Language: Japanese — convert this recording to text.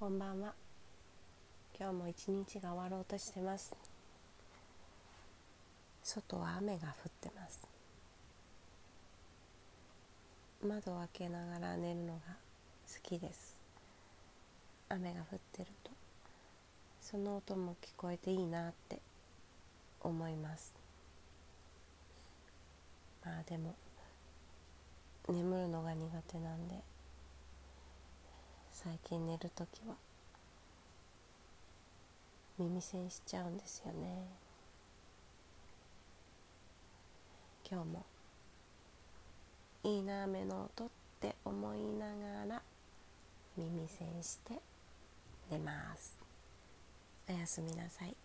こんばんは。今日も一日が終わろうとしてます。外は雨が降ってます。窓を開けながら寝るのが好きです。雨が降ってるとその音も聞こえていいなって思います。まあでも眠るのが苦手なんで最近寝る時は。耳栓しちゃうんですよね。今日もいいな雨の音って思いながら耳栓して寝ます。おやすみなさい。